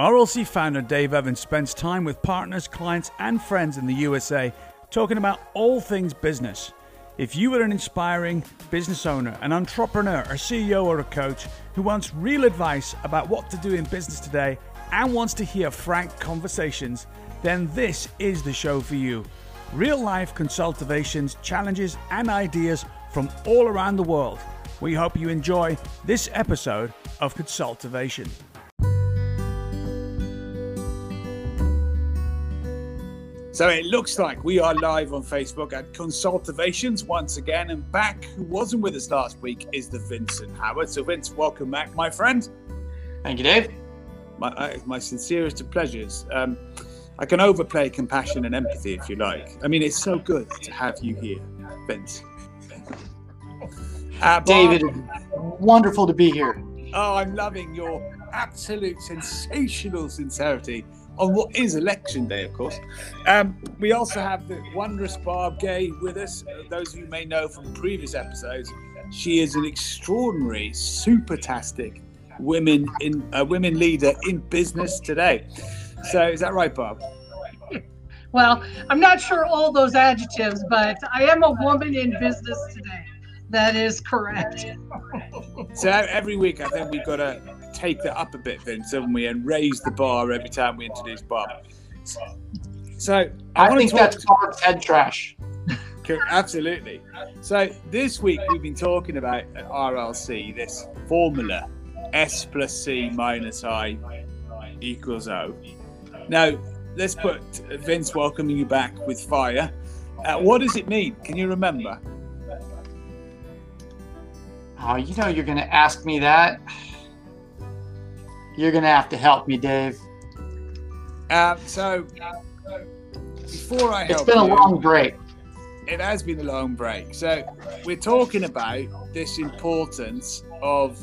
RLC founder Dave Evans spends time with partners, clients, and friends in the USA talking about all things business. If you are an inspiring business owner, an entrepreneur, a CEO, or a coach who wants real advice about what to do in business today and wants to hear frank conversations, then this is the show for you. Real life consultations, challenges, and ideas from all around the world. We hope you enjoy this episode of Consultivation. So it looks like we are live on Facebook at Consultivations once again. And back, who wasn't with us last week, is the Vincent Howard. So, Vince, welcome back, my friend. Thank you, Dave. My, uh, my sincerest of pleasures. Um, I can overplay compassion and empathy if you like. I mean, it's so good to have you here, Vince. Uh, David, wonderful to be here. Oh, I'm loving your absolute sensational sincerity on what is election day, of course. Um, we also have the wondrous Barb Gay with us. Those of you may know from previous episodes, she is an extraordinary, supertastic women in a uh, women leader in business today. So is that right, Barb? Well, I'm not sure all those adjectives, but I am a woman in business today. That is correct. so every week, I think we've got to take that up a bit, Vince, haven't we? And raise the bar every time we introduce Bob. So I, I think that's Bob's head trash. Absolutely. So this week we've been talking about at RLC this formula S plus C minus I equals O. Now let's put Vince welcoming you back with fire. Uh, what does it mean? Can you remember? Oh, you know you're going to ask me that. You're going to have to help me, Dave. Um, so, before I help It's been a long break. It has been a long break. So, we're talking about this importance of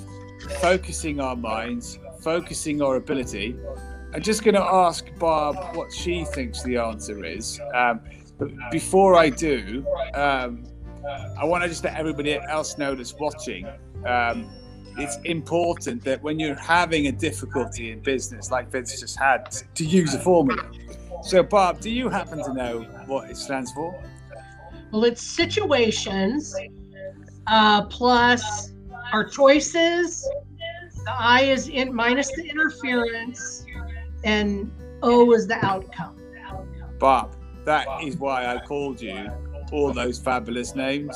focusing our minds, focusing our ability. I'm just going to ask Barb what she thinks the answer is. Um, but before I do, um, I want to just let everybody else know that's watching. Um, it's important that when you're having a difficulty in business, like Vince just had, to use a formula. So, Bob, do you happen to know what it stands for? Well, it's situations uh, plus our choices. The I is in minus the interference, and O is the outcome. Bob, that is why I called you all those fabulous names.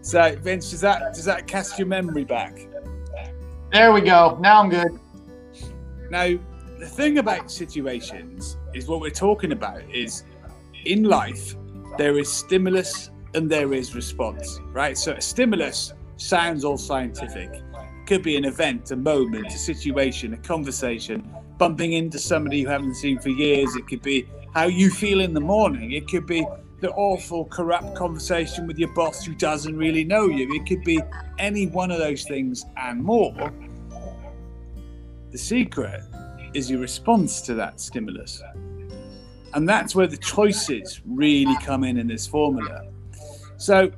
So, Vince, does that does that cast your memory back? There we go. Now I'm good. Now, the thing about situations is what we're talking about is in life there is stimulus and there is response, right? So, a stimulus sounds all scientific. Could be an event, a moment, a situation, a conversation, bumping into somebody you haven't seen for years. It could be how you feel in the morning. It could be the awful, corrupt conversation with your boss who doesn't really know you. It could be any one of those things and more. The secret is your response to that stimulus. And that's where the choices really come in in this formula. So,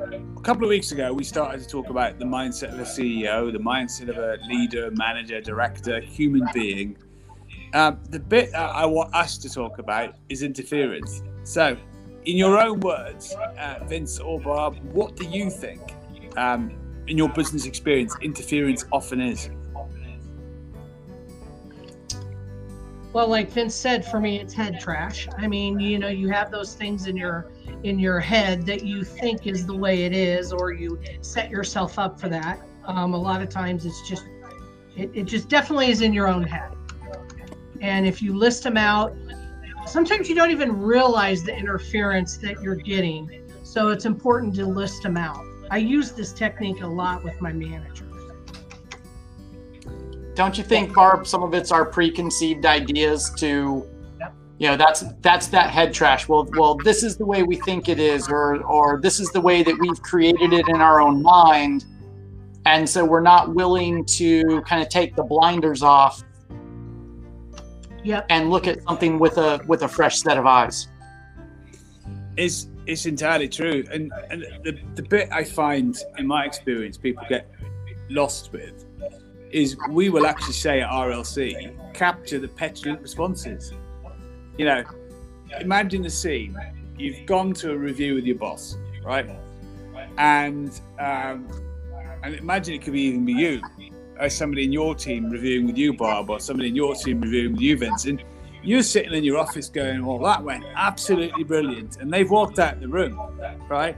a couple of weeks ago, we started to talk about the mindset of a CEO, the mindset of a leader, manager, director, human being. Um, the bit I want us to talk about is interference. So, in your own words, uh, Vince or Bob, what do you think, um, in your business experience, interference often is? Well, like Vince said, for me, it's head trash. I mean, you know, you have those things in your in your head that you think is the way it is, or you set yourself up for that. Um, a lot of times, it's just it, it just definitely is in your own head. And if you list them out, sometimes you don't even realize the interference that you're getting. So it's important to list them out. I use this technique a lot with my managers. Don't you think, Barb, some of it's our preconceived ideas to you know that's that's that head trash well well this is the way we think it is or or this is the way that we've created it in our own mind and so we're not willing to kind of take the blinders off yep. and look at something with a with a fresh set of eyes. It's it's entirely true, and and the the bit I find in my experience people get lost with is we will actually say at RLC, capture the petulant responses. You know, imagine the scene. You've gone to a review with your boss, right? And um, and imagine it could be even be you, or somebody in your team reviewing with you, Bob, or somebody in your team reviewing with you, Vincent. You're sitting in your office going, "Well, that went absolutely brilliant," and they've walked out the room, right?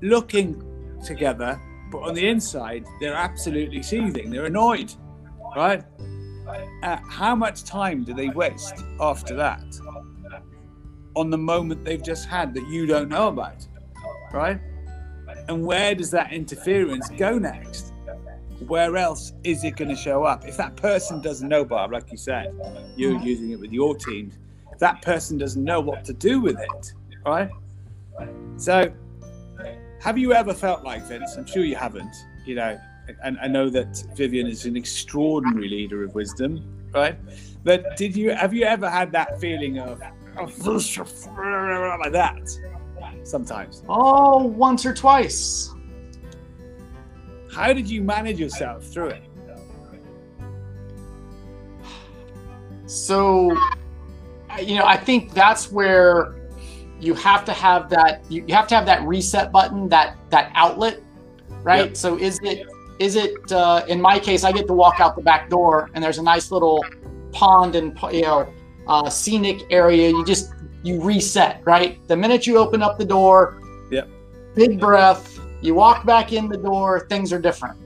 Looking together, but on the inside, they're absolutely seething. They're annoyed, right? Uh, how much time do they waste after that on the moment they've just had that you don't know about, right? And where does that interference go next? Where else is it going to show up? If that person doesn't know, Bob, like you said, you're mm. using it with your teams. That person doesn't know what to do with it, right? So, have you ever felt like Vince? I'm sure you haven't. You know, and I know that Vivian is an extraordinary leader of wisdom, right? But did you have you ever had that feeling of, oh, of like that? Sometimes. Oh, once or twice. How did you manage yourself through it? So, you know, I think that's where you have to have that you, have to have that reset button, that that outlet, right? Yep. So is it is it uh, in my case i get to walk out the back door and there's a nice little pond and you know uh, scenic area you just you reset right the minute you open up the door yep big breath you walk back in the door things are different.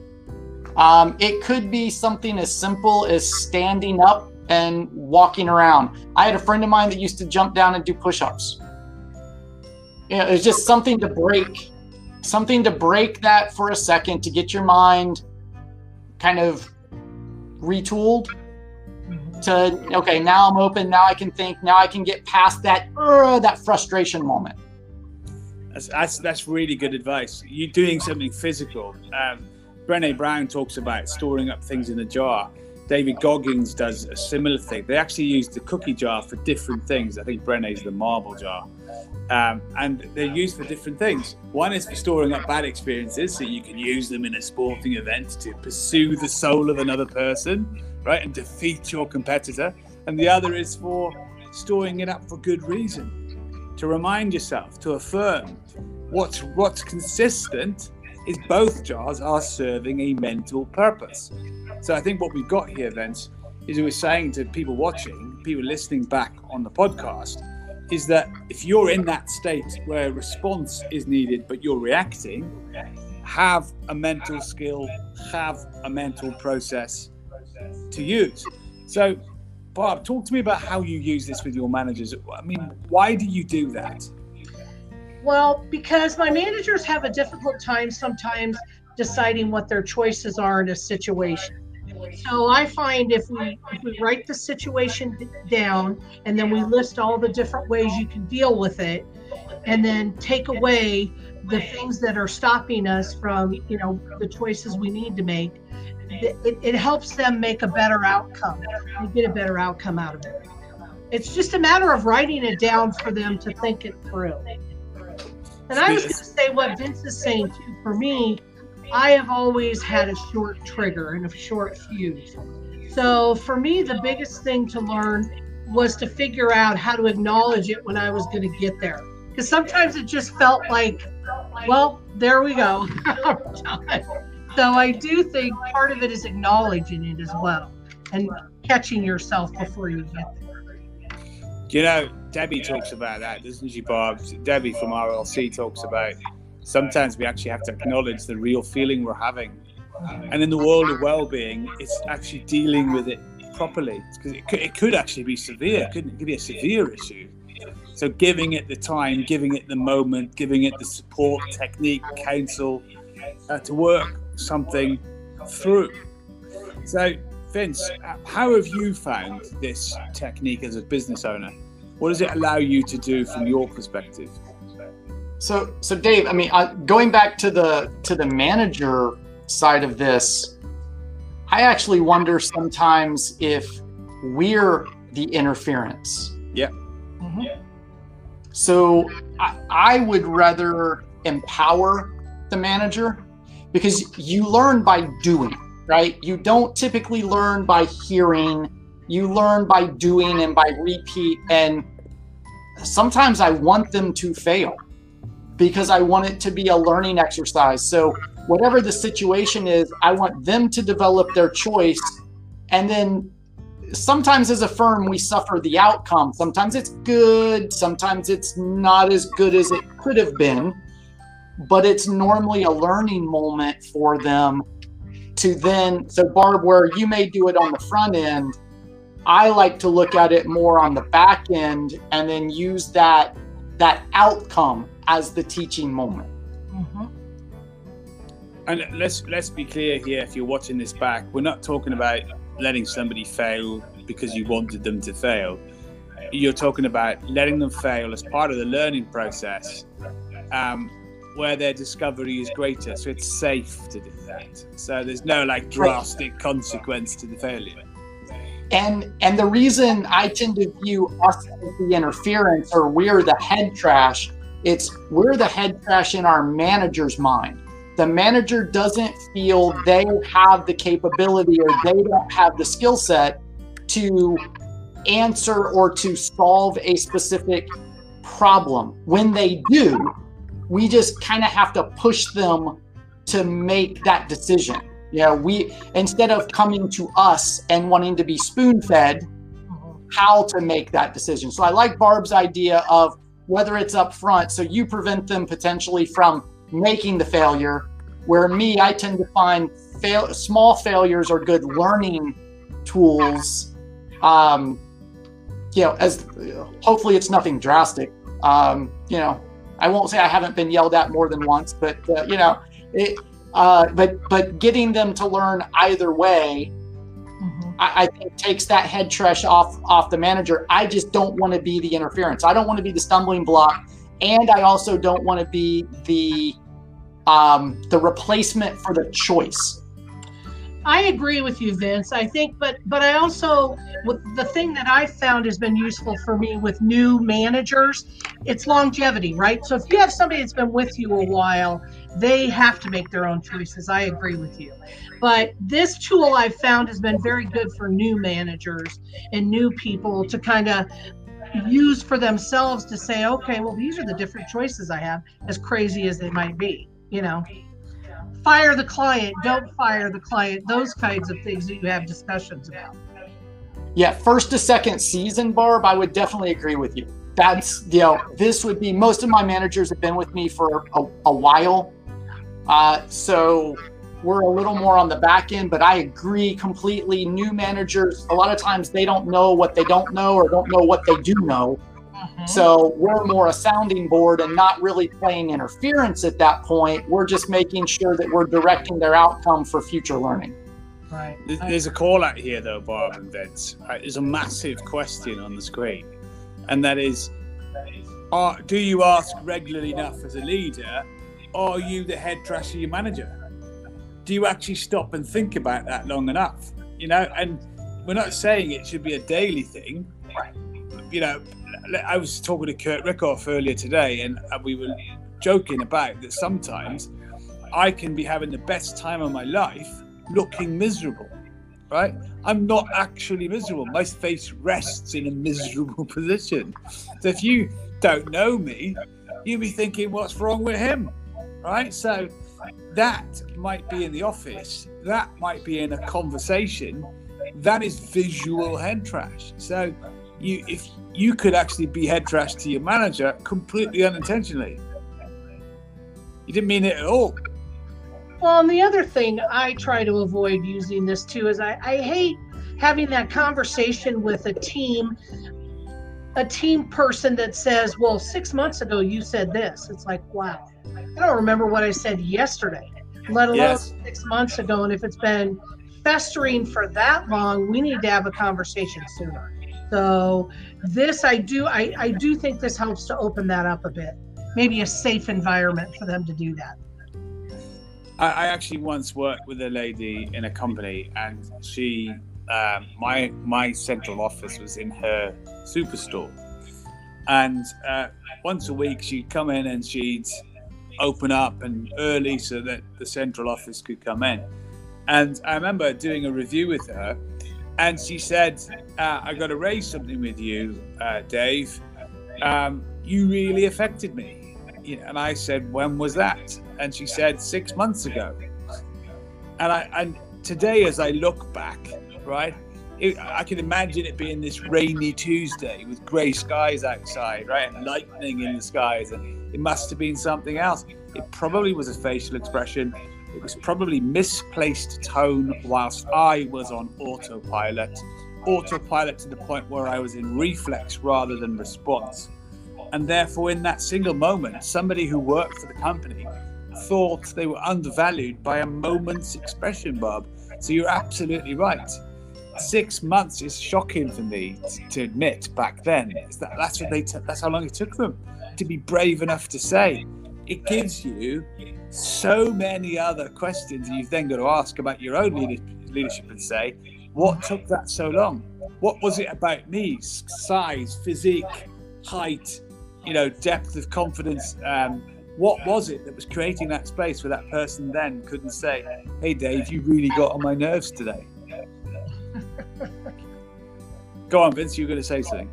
Um, it could be something as simple as standing up and walking around. I had a friend of mine that used to jump down and do push-ups. You know, it's just something to break something to break that for a second to get your mind kind of retooled mm-hmm. to okay now i'm open now i can think now i can get past that uh, that frustration moment that's, that's that's really good advice. You're doing something physical. Um, Brené Brown talks about storing up things in a jar. David Goggins does a similar thing. They actually use the cookie jar for different things. I think Brené's the marble jar. Um, and they're used for different things. One is for storing up bad experiences, so you can use them in a sporting event to pursue the soul of another person, right, and defeat your competitor. And the other is for storing it up for good reason, to remind yourself, to affirm what's what's consistent is both jars are serving a mental purpose. So I think what we've got here, Vince, is we're saying to people watching, people listening back on the podcast is that if you're in that state where response is needed but you're reacting, have a mental skill, have a mental process to use. So, Bob, talk to me about how you use this with your managers. I mean, why do you do that? Well, because my managers have a difficult time sometimes deciding what their choices are in a situation. So I find if we if we write the situation down and then we list all the different ways you can deal with it, and then take away the things that are stopping us from you know the choices we need to make, it, it helps them make a better outcome. They get a better outcome out of it. It's just a matter of writing it down for them to think it through. And I was going to say what Vince is saying too. For me, I have always had a short trigger and a short fuse. So for me, the biggest thing to learn was to figure out how to acknowledge it when I was going to get there. Because sometimes it just felt like, well, there we go. so I do think part of it is acknowledging it as well and catching yourself before you get there. You know, Debbie talks about that, doesn't she, Bob? Debbie from RLC talks about sometimes we actually have to acknowledge the real feeling we're having. And in the world of well-being, it's actually dealing with it properly because it could, it could actually be severe, couldn't it? it? Could be a severe issue. So giving it the time, giving it the moment, giving it the support, technique, counsel uh, to work something through. So Vince, how have you found this technique as a business owner? What does it allow you to do from your perspective? So, so Dave, I mean, uh, going back to the to the manager side of this, I actually wonder sometimes if we're the interference. Yeah. Mm-hmm. So I, I would rather empower the manager because you learn by doing. right? You don't typically learn by hearing, you learn by doing and by repeat. And sometimes I want them to fail because I want it to be a learning exercise. So, whatever the situation is, I want them to develop their choice. And then sometimes as a firm, we suffer the outcome. Sometimes it's good, sometimes it's not as good as it could have been. But it's normally a learning moment for them to then. So, Barb, where you may do it on the front end, I like to look at it more on the back end and then use that that outcome as the teaching moment. Mm-hmm. And let's let's be clear here. If you're watching this back, we're not talking about letting somebody fail because you wanted them to fail. You're talking about letting them fail as part of the learning process, um, where their discovery is greater. So it's safe to do that. So there's no like drastic consequence to the failure. And and the reason I tend to view us as the interference or we're the head trash, it's we're the head trash in our manager's mind. The manager doesn't feel they have the capability or they don't have the skill set to answer or to solve a specific problem. When they do, we just kind of have to push them to make that decision. Yeah, we instead of coming to us and wanting to be spoon fed, how to make that decision. So I like Barb's idea of whether it's up front, so you prevent them potentially from making the failure. Where me, I tend to find fail, small failures are good learning tools. Um, you know, as hopefully it's nothing drastic. Um, you know, I won't say I haven't been yelled at more than once, but uh, you know, it, uh, but but getting them to learn either way, mm-hmm. I, I, think takes that head trash off off the manager. I just don't want to be the interference. I don't want to be the stumbling block, and I also don't want to be the um, the replacement for the choice. I agree with you, Vince. I think, but but I also the thing that I've found has been useful for me with new managers, it's longevity, right? So if you have somebody that's been with you a while, they have to make their own choices. I agree with you. But this tool I've found has been very good for new managers and new people to kind of use for themselves to say, okay, well, these are the different choices I have, as crazy as they might be, you know fire the client, don't fire the client, those kinds of things that you have discussions about. Yeah, first to second season, Barb, I would definitely agree with you. That's, you know, this would be most of my managers have been with me for a, a while. Uh, so we're a little more on the back end, but I agree completely. New managers, a lot of times they don't know what they don't know or don't know what they do know. Mm-hmm. So we're more a sounding board and not really playing interference at that point. We're just making sure that we're directing their outcome for future learning. Right. There's a call out here, though, Barb and Vince. There's a massive question on the screen, and that is: are, Do you ask regularly enough as a leader? Are you the head trash of your manager? Do you actually stop and think about that long enough? You know, and we're not saying it should be a daily thing. You know, I was talking to Kurt Rickoff earlier today, and we were joking about that sometimes I can be having the best time of my life looking miserable, right? I'm not actually miserable. My face rests in a miserable position. So if you don't know me, you'll be thinking, what's wrong with him, right? So that might be in the office, that might be in a conversation. That is visual head trash. So you if you could actually be head trash to your manager completely unintentionally. You didn't mean it at all. Well, and the other thing I try to avoid using this too is I, I hate having that conversation with a team, a team person that says, Well, six months ago you said this. It's like, wow, I don't remember what I said yesterday, let alone yes. six months ago. And if it's been festering for that long, we need to have a conversation sooner. So this I do I, I do think this helps to open that up a bit. Maybe a safe environment for them to do that. I, I actually once worked with a lady in a company and she um, my my central office was in her superstore. And uh, once a week she'd come in and she'd open up and early so that the central office could come in. And I remember doing a review with her, and she said, uh, "I got to raise something with you, uh, Dave. Um, you really affected me." And I said, "When was that?" And she said, six months ago." And I and today, as I look back, right, it, I can imagine it being this rainy Tuesday with grey skies outside, right, and lightning in the skies, and it must have been something else. It probably was a facial expression it was probably misplaced tone whilst I was on autopilot, autopilot to the point where I was in reflex rather than response. And therefore, in that single moment, somebody who worked for the company thought they were undervalued by a moment's expression, Bob. So you're absolutely right. Six months is shocking for me to admit back then. That, that's what they. T- that's how long it took them to be brave enough to say. It gives you so many other questions you've then got to ask about your own leadership and say, what took that so long? What was it about me? Size, physique, height, you know, depth of confidence. Um, what was it that was creating that space where that person then couldn't say, "Hey, Dave, you really got on my nerves today." Go on, Vince. You were going to say something.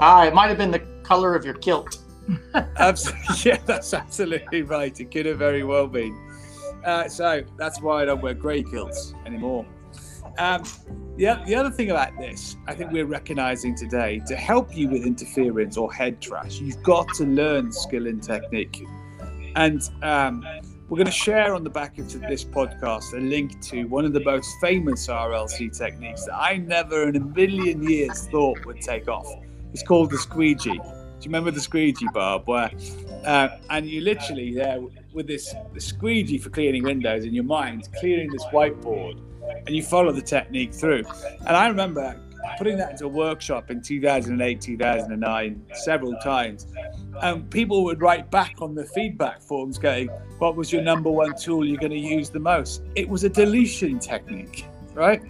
Ah, it might have been the color of your kilt. absolutely, yeah, that's absolutely right. It could have very well been. Uh, so that's why I don't wear grey kilts anymore. Um, yeah, the other thing about this, I think we're recognizing today to help you with interference or head trash, you've got to learn skill and technique. And um, we're going to share on the back of this podcast a link to one of the most famous RLC techniques that I never in a million years thought would take off. It's called the squeegee. Do you remember the squeegee, Bob? Where uh, and you literally there with this the squeegee for cleaning windows in your mind, clearing this whiteboard, and you follow the technique through. And I remember putting that into a workshop in 2008, 2009, several times. And people would write back on the feedback forms going, What was your number one tool you're going to use the most? It was a deletion technique, right?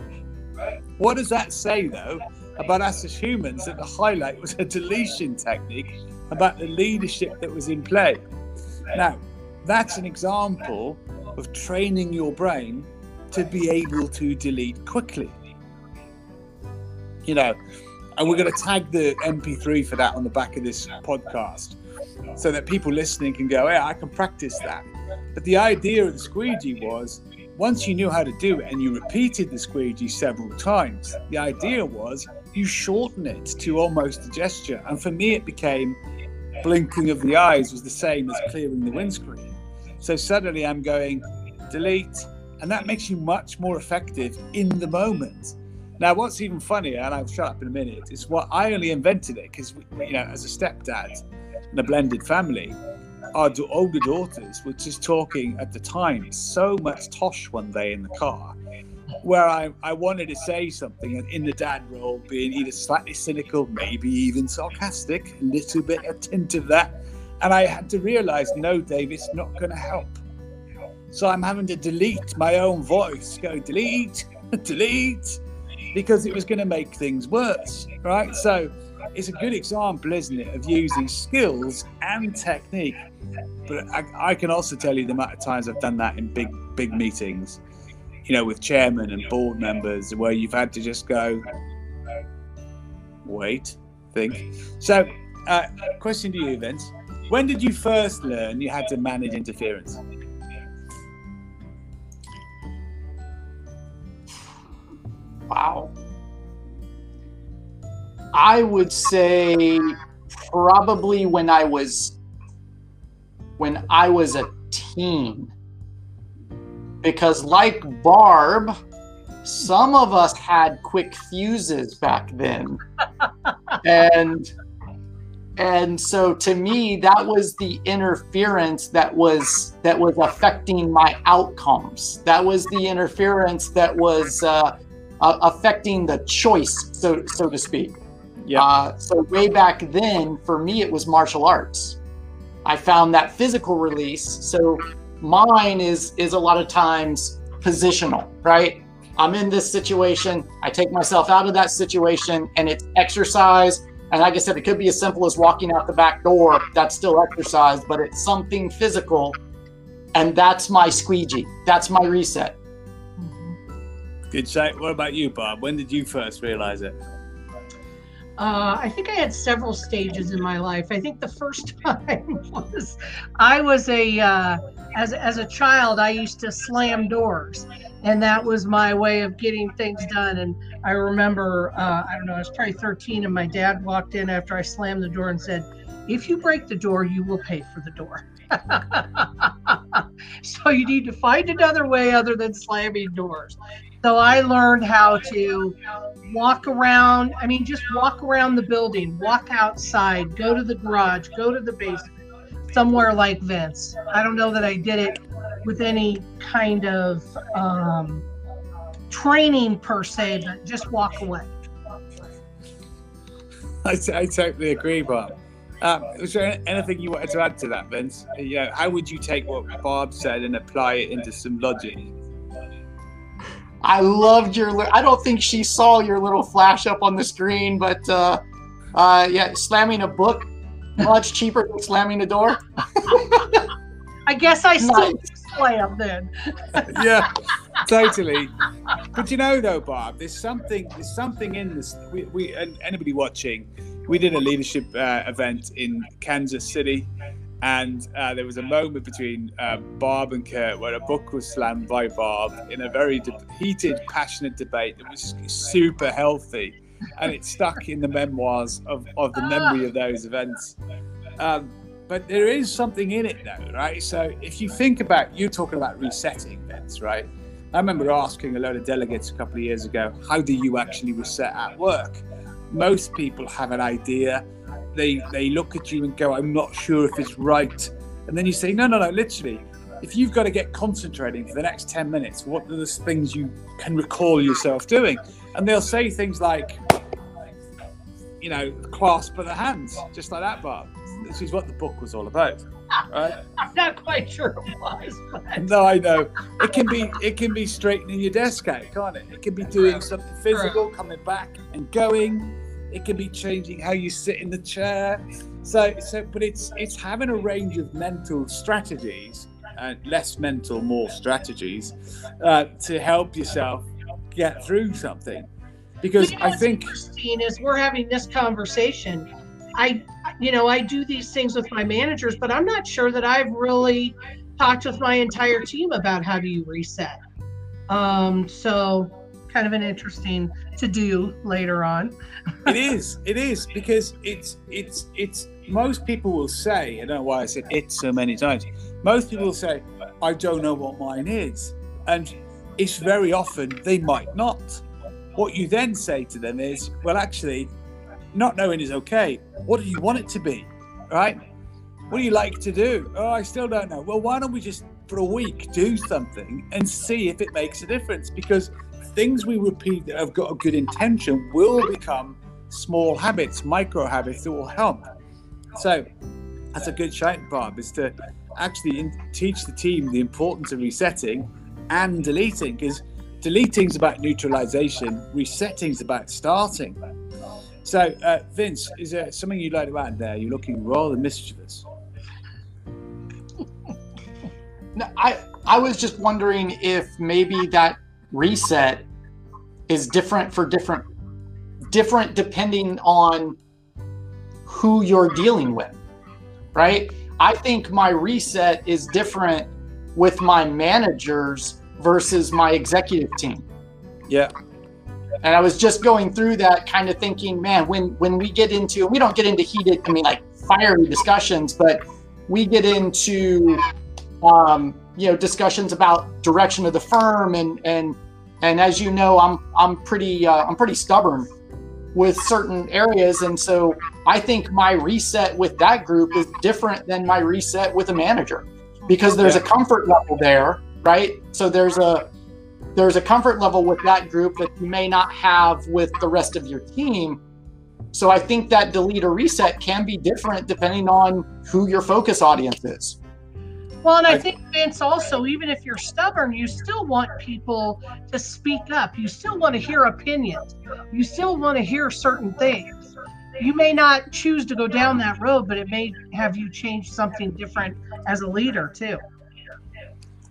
What does that say, though, about us as humans that the highlight was a deletion technique about the leadership that was in play. Now, that's an example of training your brain to be able to delete quickly. You know, and we're going to tag the MP3 for that on the back of this podcast so that people listening can go, yeah, I can practice that. But the idea of the squeegee was once you knew how to do it and you repeated the squeegee several times, the idea was you shorten it to almost a gesture. And for me, it became blinking of the eyes was the same as clearing the windscreen. So suddenly I'm going delete, and that makes you much more effective in the moment. Now, what's even funnier, and I'll shut up in a minute, is what I only invented it because, you know, as a stepdad in a blended family, our older daughters were just talking at the time so much tosh one day in the car where I, I wanted to say something in the dad role, being either slightly cynical, maybe even sarcastic, a little bit a tint of that. And I had to realize, no, Dave, it's not going to help. So I'm having to delete my own voice, go delete, delete, because it was going to make things worse, right? So it's a good example, isn't it, of using skills and technique. But I, I can also tell you the amount of times I've done that in big, big meetings you know, with chairman and board members, where you've had to just go, wait, think. So, uh, question to you, Vince: When did you first learn you had to manage interference? Wow. I would say probably when I was when I was a teen because like Barb, some of us had quick fuses back then. and and so to me that was the interference that was that was affecting my outcomes. That was the interference that was uh, uh, affecting the choice so so to speak. Yeah uh, so way back then for me it was martial arts. I found that physical release. So Mine is is a lot of times positional, right? I'm in this situation, I take myself out of that situation, and it's exercise. And like I said, it could be as simple as walking out the back door. That's still exercise, but it's something physical. and that's my squeegee. That's my reset. Mm-hmm. Good shot. What about you, Bob? When did you first realize it? Uh, I think I had several stages in my life. I think the first time was I was a uh, as as a child. I used to slam doors, and that was my way of getting things done. And I remember uh, I don't know I was probably 13, and my dad walked in after I slammed the door and said, "If you break the door, you will pay for the door." so you need to find another way other than slamming doors. So I learned how to walk around. I mean, just walk around the building, walk outside, go to the garage, go to the basement, somewhere like Vince. I don't know that I did it with any kind of um, training per se, but just walk away. I, I totally agree, Bob. Um, was there anything you wanted to add to that, Vince? You know, how would you take what Bob said and apply it into some logic? I loved your. I don't think she saw your little flash up on the screen, but uh, uh, yeah, slamming a book much cheaper than slamming a door. I guess I still nice. slam then. yeah, totally. But you know, though, Bob, there's something. There's something in this. We, we and anybody watching, we did a leadership uh, event in Kansas City and uh, there was a moment between uh, Bob and Kurt where a book was slammed by Bob in a very de- heated, passionate debate that was super healthy, and it stuck in the memoirs of, of the memory of those events. Um, but there is something in it, though, right? So if you think about you're talking about resetting events, right? I remember asking a load of delegates a couple of years ago, how do you actually reset at work? Most people have an idea they they look at you and go, "I'm not sure if it's right," and then you say, "No, no, no." Literally, if you've got to get concentrating for the next ten minutes, what are the things you can recall yourself doing? And they'll say things like, you know, clasp of the hands, just like that, Bob. This is what the book was all about. Right? I'm not quite sure it was. But... No, I know. It can be it can be straightening your desk out, can't it? It can be doing something physical, coming back and going it can be changing how you sit in the chair. So, so, but it's it's having a range of mental strategies, uh, less mental, more strategies, uh, to help yourself get through something. Because you know, I think interesting is we're having this conversation. I, you know, I do these things with my managers, but I'm not sure that I've really talked with my entire team about how do you reset. Um, so kind of an interesting to do later on. it is. It is because it's it's it's most people will say, I don't know why I said it so many times. Most people will say, I don't know what mine is. And it's very often they might not. What you then say to them is, well, actually, not knowing is okay. What do you want it to be? Right? What do you like to do? Oh, I still don't know. Well, why don't we just for a week do something and see if it makes a difference? Because things we repeat that have got a good intention will become small habits, micro habits that will help. So that's a good shout, Bob, is to actually in, teach the team the importance of resetting and deleting because deleting is about neutralization, resetting is about starting. So, uh, Vince, is there something you'd like to add there? You're looking rather mischievous. no, I I was just wondering if maybe that reset is different for different different depending on who you're dealing with right? I think my reset is different with my managers versus my executive team. Yeah. And i was just going through that kind of thinking man when when we get into we don't get into heated i mean like fiery discussions but we get into um, you know discussions about direction of the firm and and and as you know, I'm I'm pretty uh, I'm pretty stubborn with certain areas, and so I think my reset with that group is different than my reset with a manager because there's a comfort level there, right? So there's a there's a comfort level with that group that you may not have with the rest of your team. So I think that delete or reset can be different depending on who your focus audience is. Well, and I, I think Vince also, even if you're stubborn, you still want people to speak up. You still want to hear opinions. You still want to hear certain things. You may not choose to go down that road, but it may have you change something different as a leader too.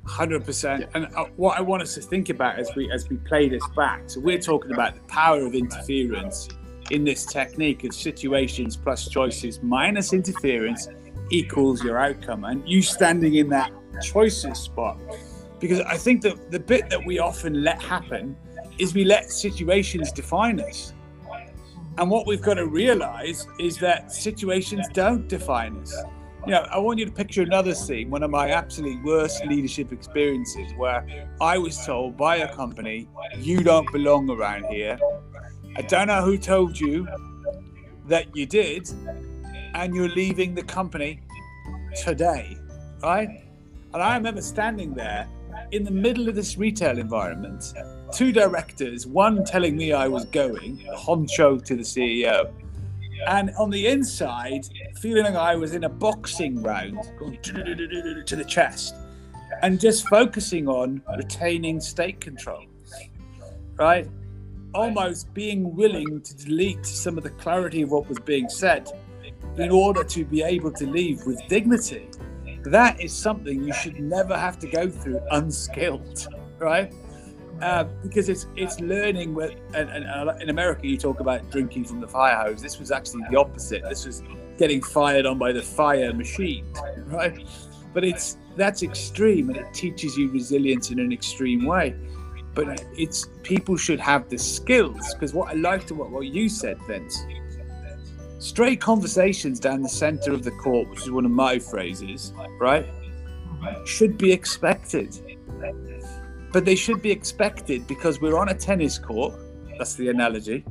Hundred percent. And uh, what I want us to think about as we as we play this back, so we're talking about the power of interference in this technique of situations plus choices minus interference equals your outcome, and you standing in that choices spot. Because I think that the bit that we often let happen is we let situations define us. And what we've got to realize is that situations don't define us you know, I want you to picture another scene, one of my absolute worst leadership experiences, where I was told by a company, you don't belong around here. I don't know who told you that you did, and you're leaving the company today, right? And I remember standing there in the middle of this retail environment, two directors, one telling me I was going, honcho to the CEO, and on the inside, feeling like I was in a boxing round, to the chest, and just focusing on retaining state control, right? Almost being willing to delete some of the clarity of what was being said in order to be able to leave with dignity. That is something you should never have to go through unskilled, right? uh, because it's it's learning. And, and, and, in America, you talk about drinking from the fire hose. This was actually the opposite. This was getting fired on by the fire machine, right? But it's that's extreme, and it teaches you resilience in an extreme way. But it's people should have the skills because what I liked about what you said, Vince. Straight conversations down the center of the court, which is one of my phrases, right? Should be expected but they should be expected because we're on a tennis court. That's the analogy.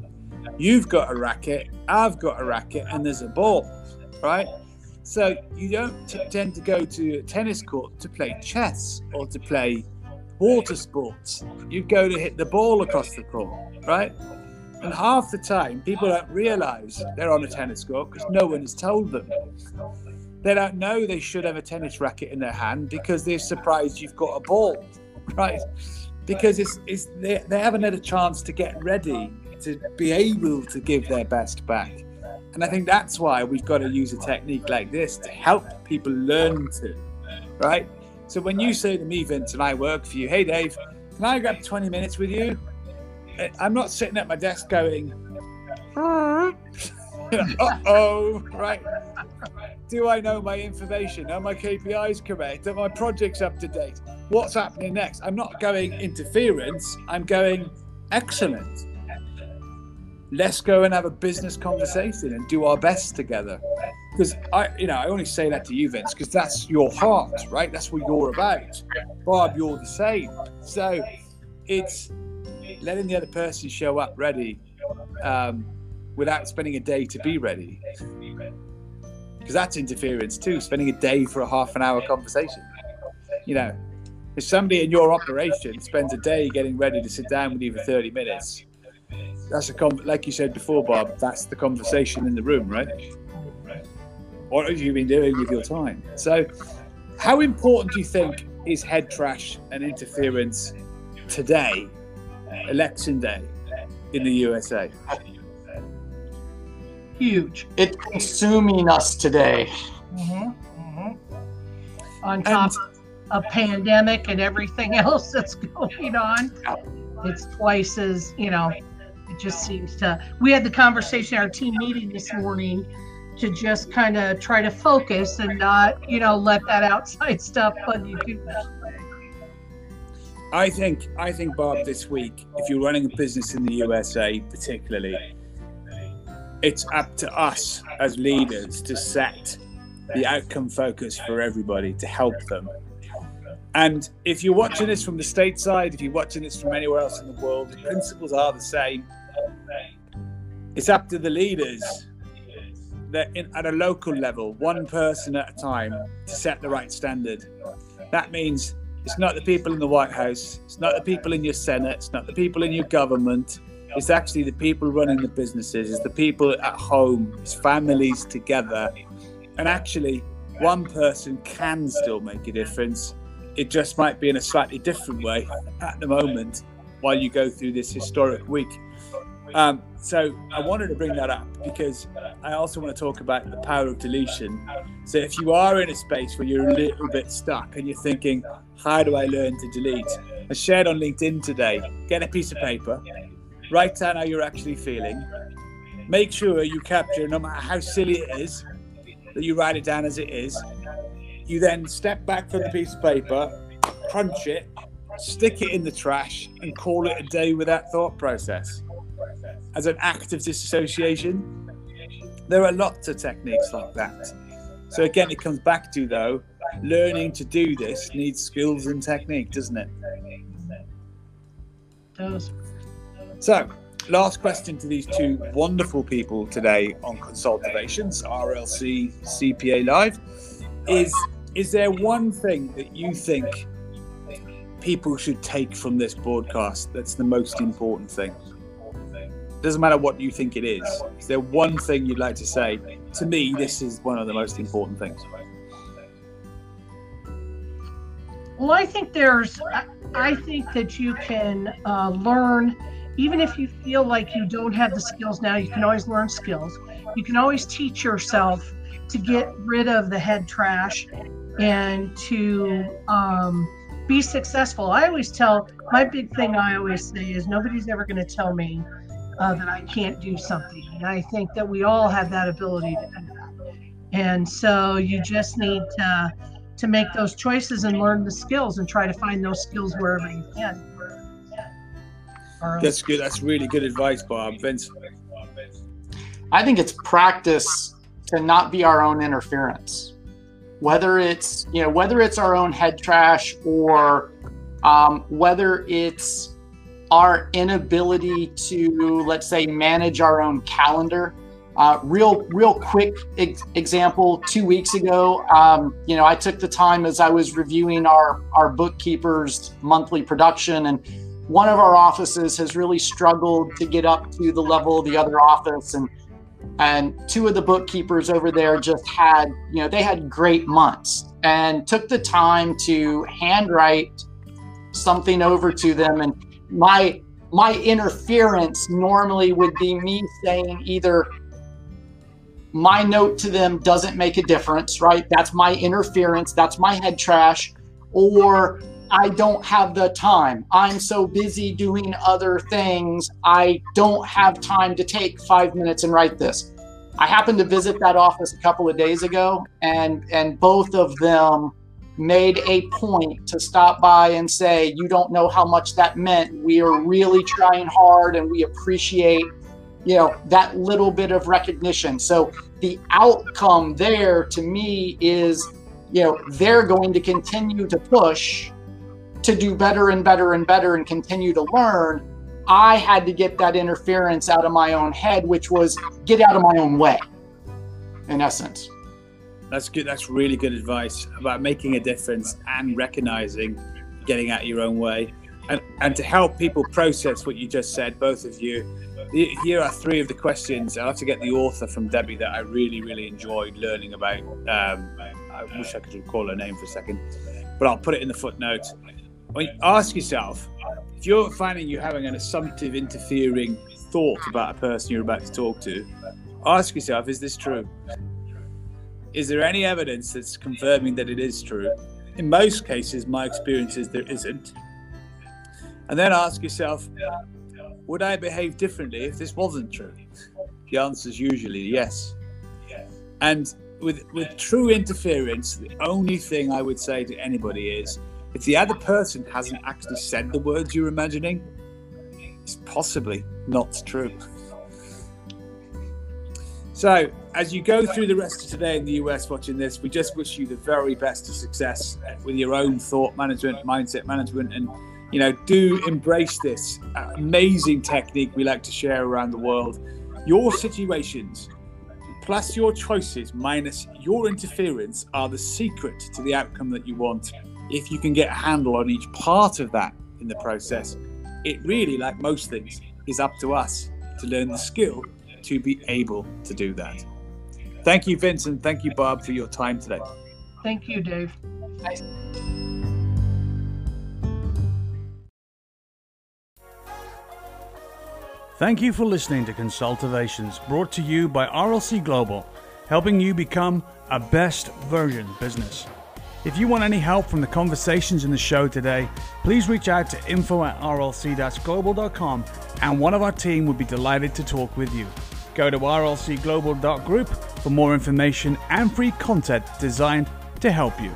You've got a racket, I've got a racket, and there's a ball, right? So you don't t- tend to go to a tennis court to play chess or to play water sports. You go to hit the ball across the court, right? And half the time, people don't realize they're on a tennis court because no one has told them. They don't know they should have a tennis racket in their hand because they're surprised you've got a ball right? Because it's, it's they, they haven't had a chance to get ready to be able to give their best back. And I think that's why we've got to use a technique like this to help people learn to, right? So when you say to me, Vince, and I work for you, hey, Dave, can I grab 20 minutes with you? I'm not sitting at my desk going, uh oh, right? Do I know my information? Are my KPIs correct? Are my projects up to date? what's happening next. I'm not going interference, I'm going excellent. Let's go and have a business conversation and do our best together. Because I, you know, I only say that to you, Vince, because that's your heart, right? That's what you're about. Bob, you're the same. So it's letting the other person show up ready um, without spending a day to be ready. Because that's interference too, spending a day for a half an hour conversation. You know, if somebody in your operation spends a day getting ready to sit down with you for 30 minutes, that's a com- like you said before, Bob. That's the conversation in the room, right? What have you been doing with your time? So, how important do you think is head trash and interference today, election day, in the USA? Huge. It's consuming us today. Mm-hmm. Mm-hmm. On top and, of a pandemic and everything else that's going on. It's twice as, you know, it just seems to. We had the conversation, at our team meeting this morning, to just kind of try to focus and not, you know, let that outside stuff bug you too much. I think, I think, Bob, this week, if you're running a business in the USA, particularly, it's up to us as leaders to set the outcome focus for everybody to help them and if you're watching this from the stateside, if you're watching this from anywhere else in the world, the principles are the same. It's up to the leaders that in, at a local level, one person at a time, to set the right standard. That means it's not the people in the White House, it's not the people in your Senate, it's not the people in your government. It's actually the people running the businesses, it's the people at home, it's families together. And actually, one person can still make a difference it just might be in a slightly different way at the moment while you go through this historic week. Um, so I wanted to bring that up because I also want to talk about the power of deletion. So if you are in a space where you're a little bit stuck and you're thinking, how do I learn to delete? I shared on LinkedIn today, get a piece of paper, write down how you're actually feeling, make sure you capture, no matter how silly it is, that you write it down as it is. You then step back from the piece of paper, crunch it, stick it in the trash, and call it a day with that thought process as an act of disassociation. There are lots of techniques like that. So again, it comes back to though, learning to do this needs skills and technique, doesn't it? Does. So, last question to these two wonderful people today on Consultivations, RLC CPA Live, is is there one thing that you think people should take from this broadcast that's the most important thing? Doesn't matter what you think it is. Is there one thing you'd like to say? To me, this is one of the most important things. Well, I think there's, I, I think that you can uh, learn, even if you feel like you don't have the skills now, you can always learn skills. You can always teach yourself to get rid of the head trash and to um, be successful. I always tell, my big thing I always say is nobody's ever going to tell me uh, that I can't do something. And I think that we all have that ability to do that. And so you just need to to make those choices and learn the skills and try to find those skills wherever you can. That's good. That's really good advice, Bob. Vince. I think it's practice to not be our own interference. Whether it's you know whether it's our own head trash or um, whether it's our inability to, let's say, manage our own calendar. Uh, real, real quick ex- example. Two weeks ago, um, you know, I took the time as I was reviewing our our bookkeeper's monthly production, and one of our offices has really struggled to get up to the level of the other office, and and two of the bookkeepers over there just had, you know, they had great months, and took the time to handwrite something over to them, and my my interference normally would be me saying either my note to them doesn't make a difference, right? That's my interference, that's my head trash, or I don't have the time. I'm so busy doing other things, I don't have time to take five minutes and write this. I happened to visit that office a couple of days ago, and and both of them made a point to stop by and say, You don't know how much that meant. We are really trying hard and we appreciate, you know, that little bit of recognition. So the outcome there to me is, you know, they're going to continue to push to do better and better and better and continue to learn. I had to get that interference out of my own head, which was get out of my own way, in essence. That's good. That's really good advice about making a difference and recognizing getting out your own way. And, and to help people process what you just said, both of you, here are three of the questions. I'll have to get the author from Debbie that I really, really enjoyed learning about. Um, I wish I could recall her name for a second, but I'll put it in the footnotes. When you ask yourself, if you're finding you're having an assumptive, interfering thought about a person you're about to talk to, ask yourself, is this true? Is there any evidence that's confirming that it is true? In most cases, my experience is there isn't. And then ask yourself, would I behave differently if this wasn't true? The answer is usually yes. And with with true interference, the only thing I would say to anybody is if the other person hasn't actually said the words you're imagining, it's possibly not true. So, as you go through the rest of today in the US watching this, we just wish you the very best of success uh, with your own thought management, mindset management, and you know, do embrace this uh, amazing technique we like to share around the world. Your situations, plus your choices, minus your interference, are the secret to the outcome that you want. If you can get a handle on each part of that in the process, it really, like most things, is up to us to learn the skill to be able to do that. Thank you, Vincent. Thank you, Bob, for your time today. Thank you, Dave. Thank you for listening to Consultivations brought to you by RLC Global, helping you become a best version business. If you want any help from the conversations in the show today, please reach out to info at rlc-global.com and one of our team would be delighted to talk with you. Go to rlcglobal.group for more information and free content designed to help you.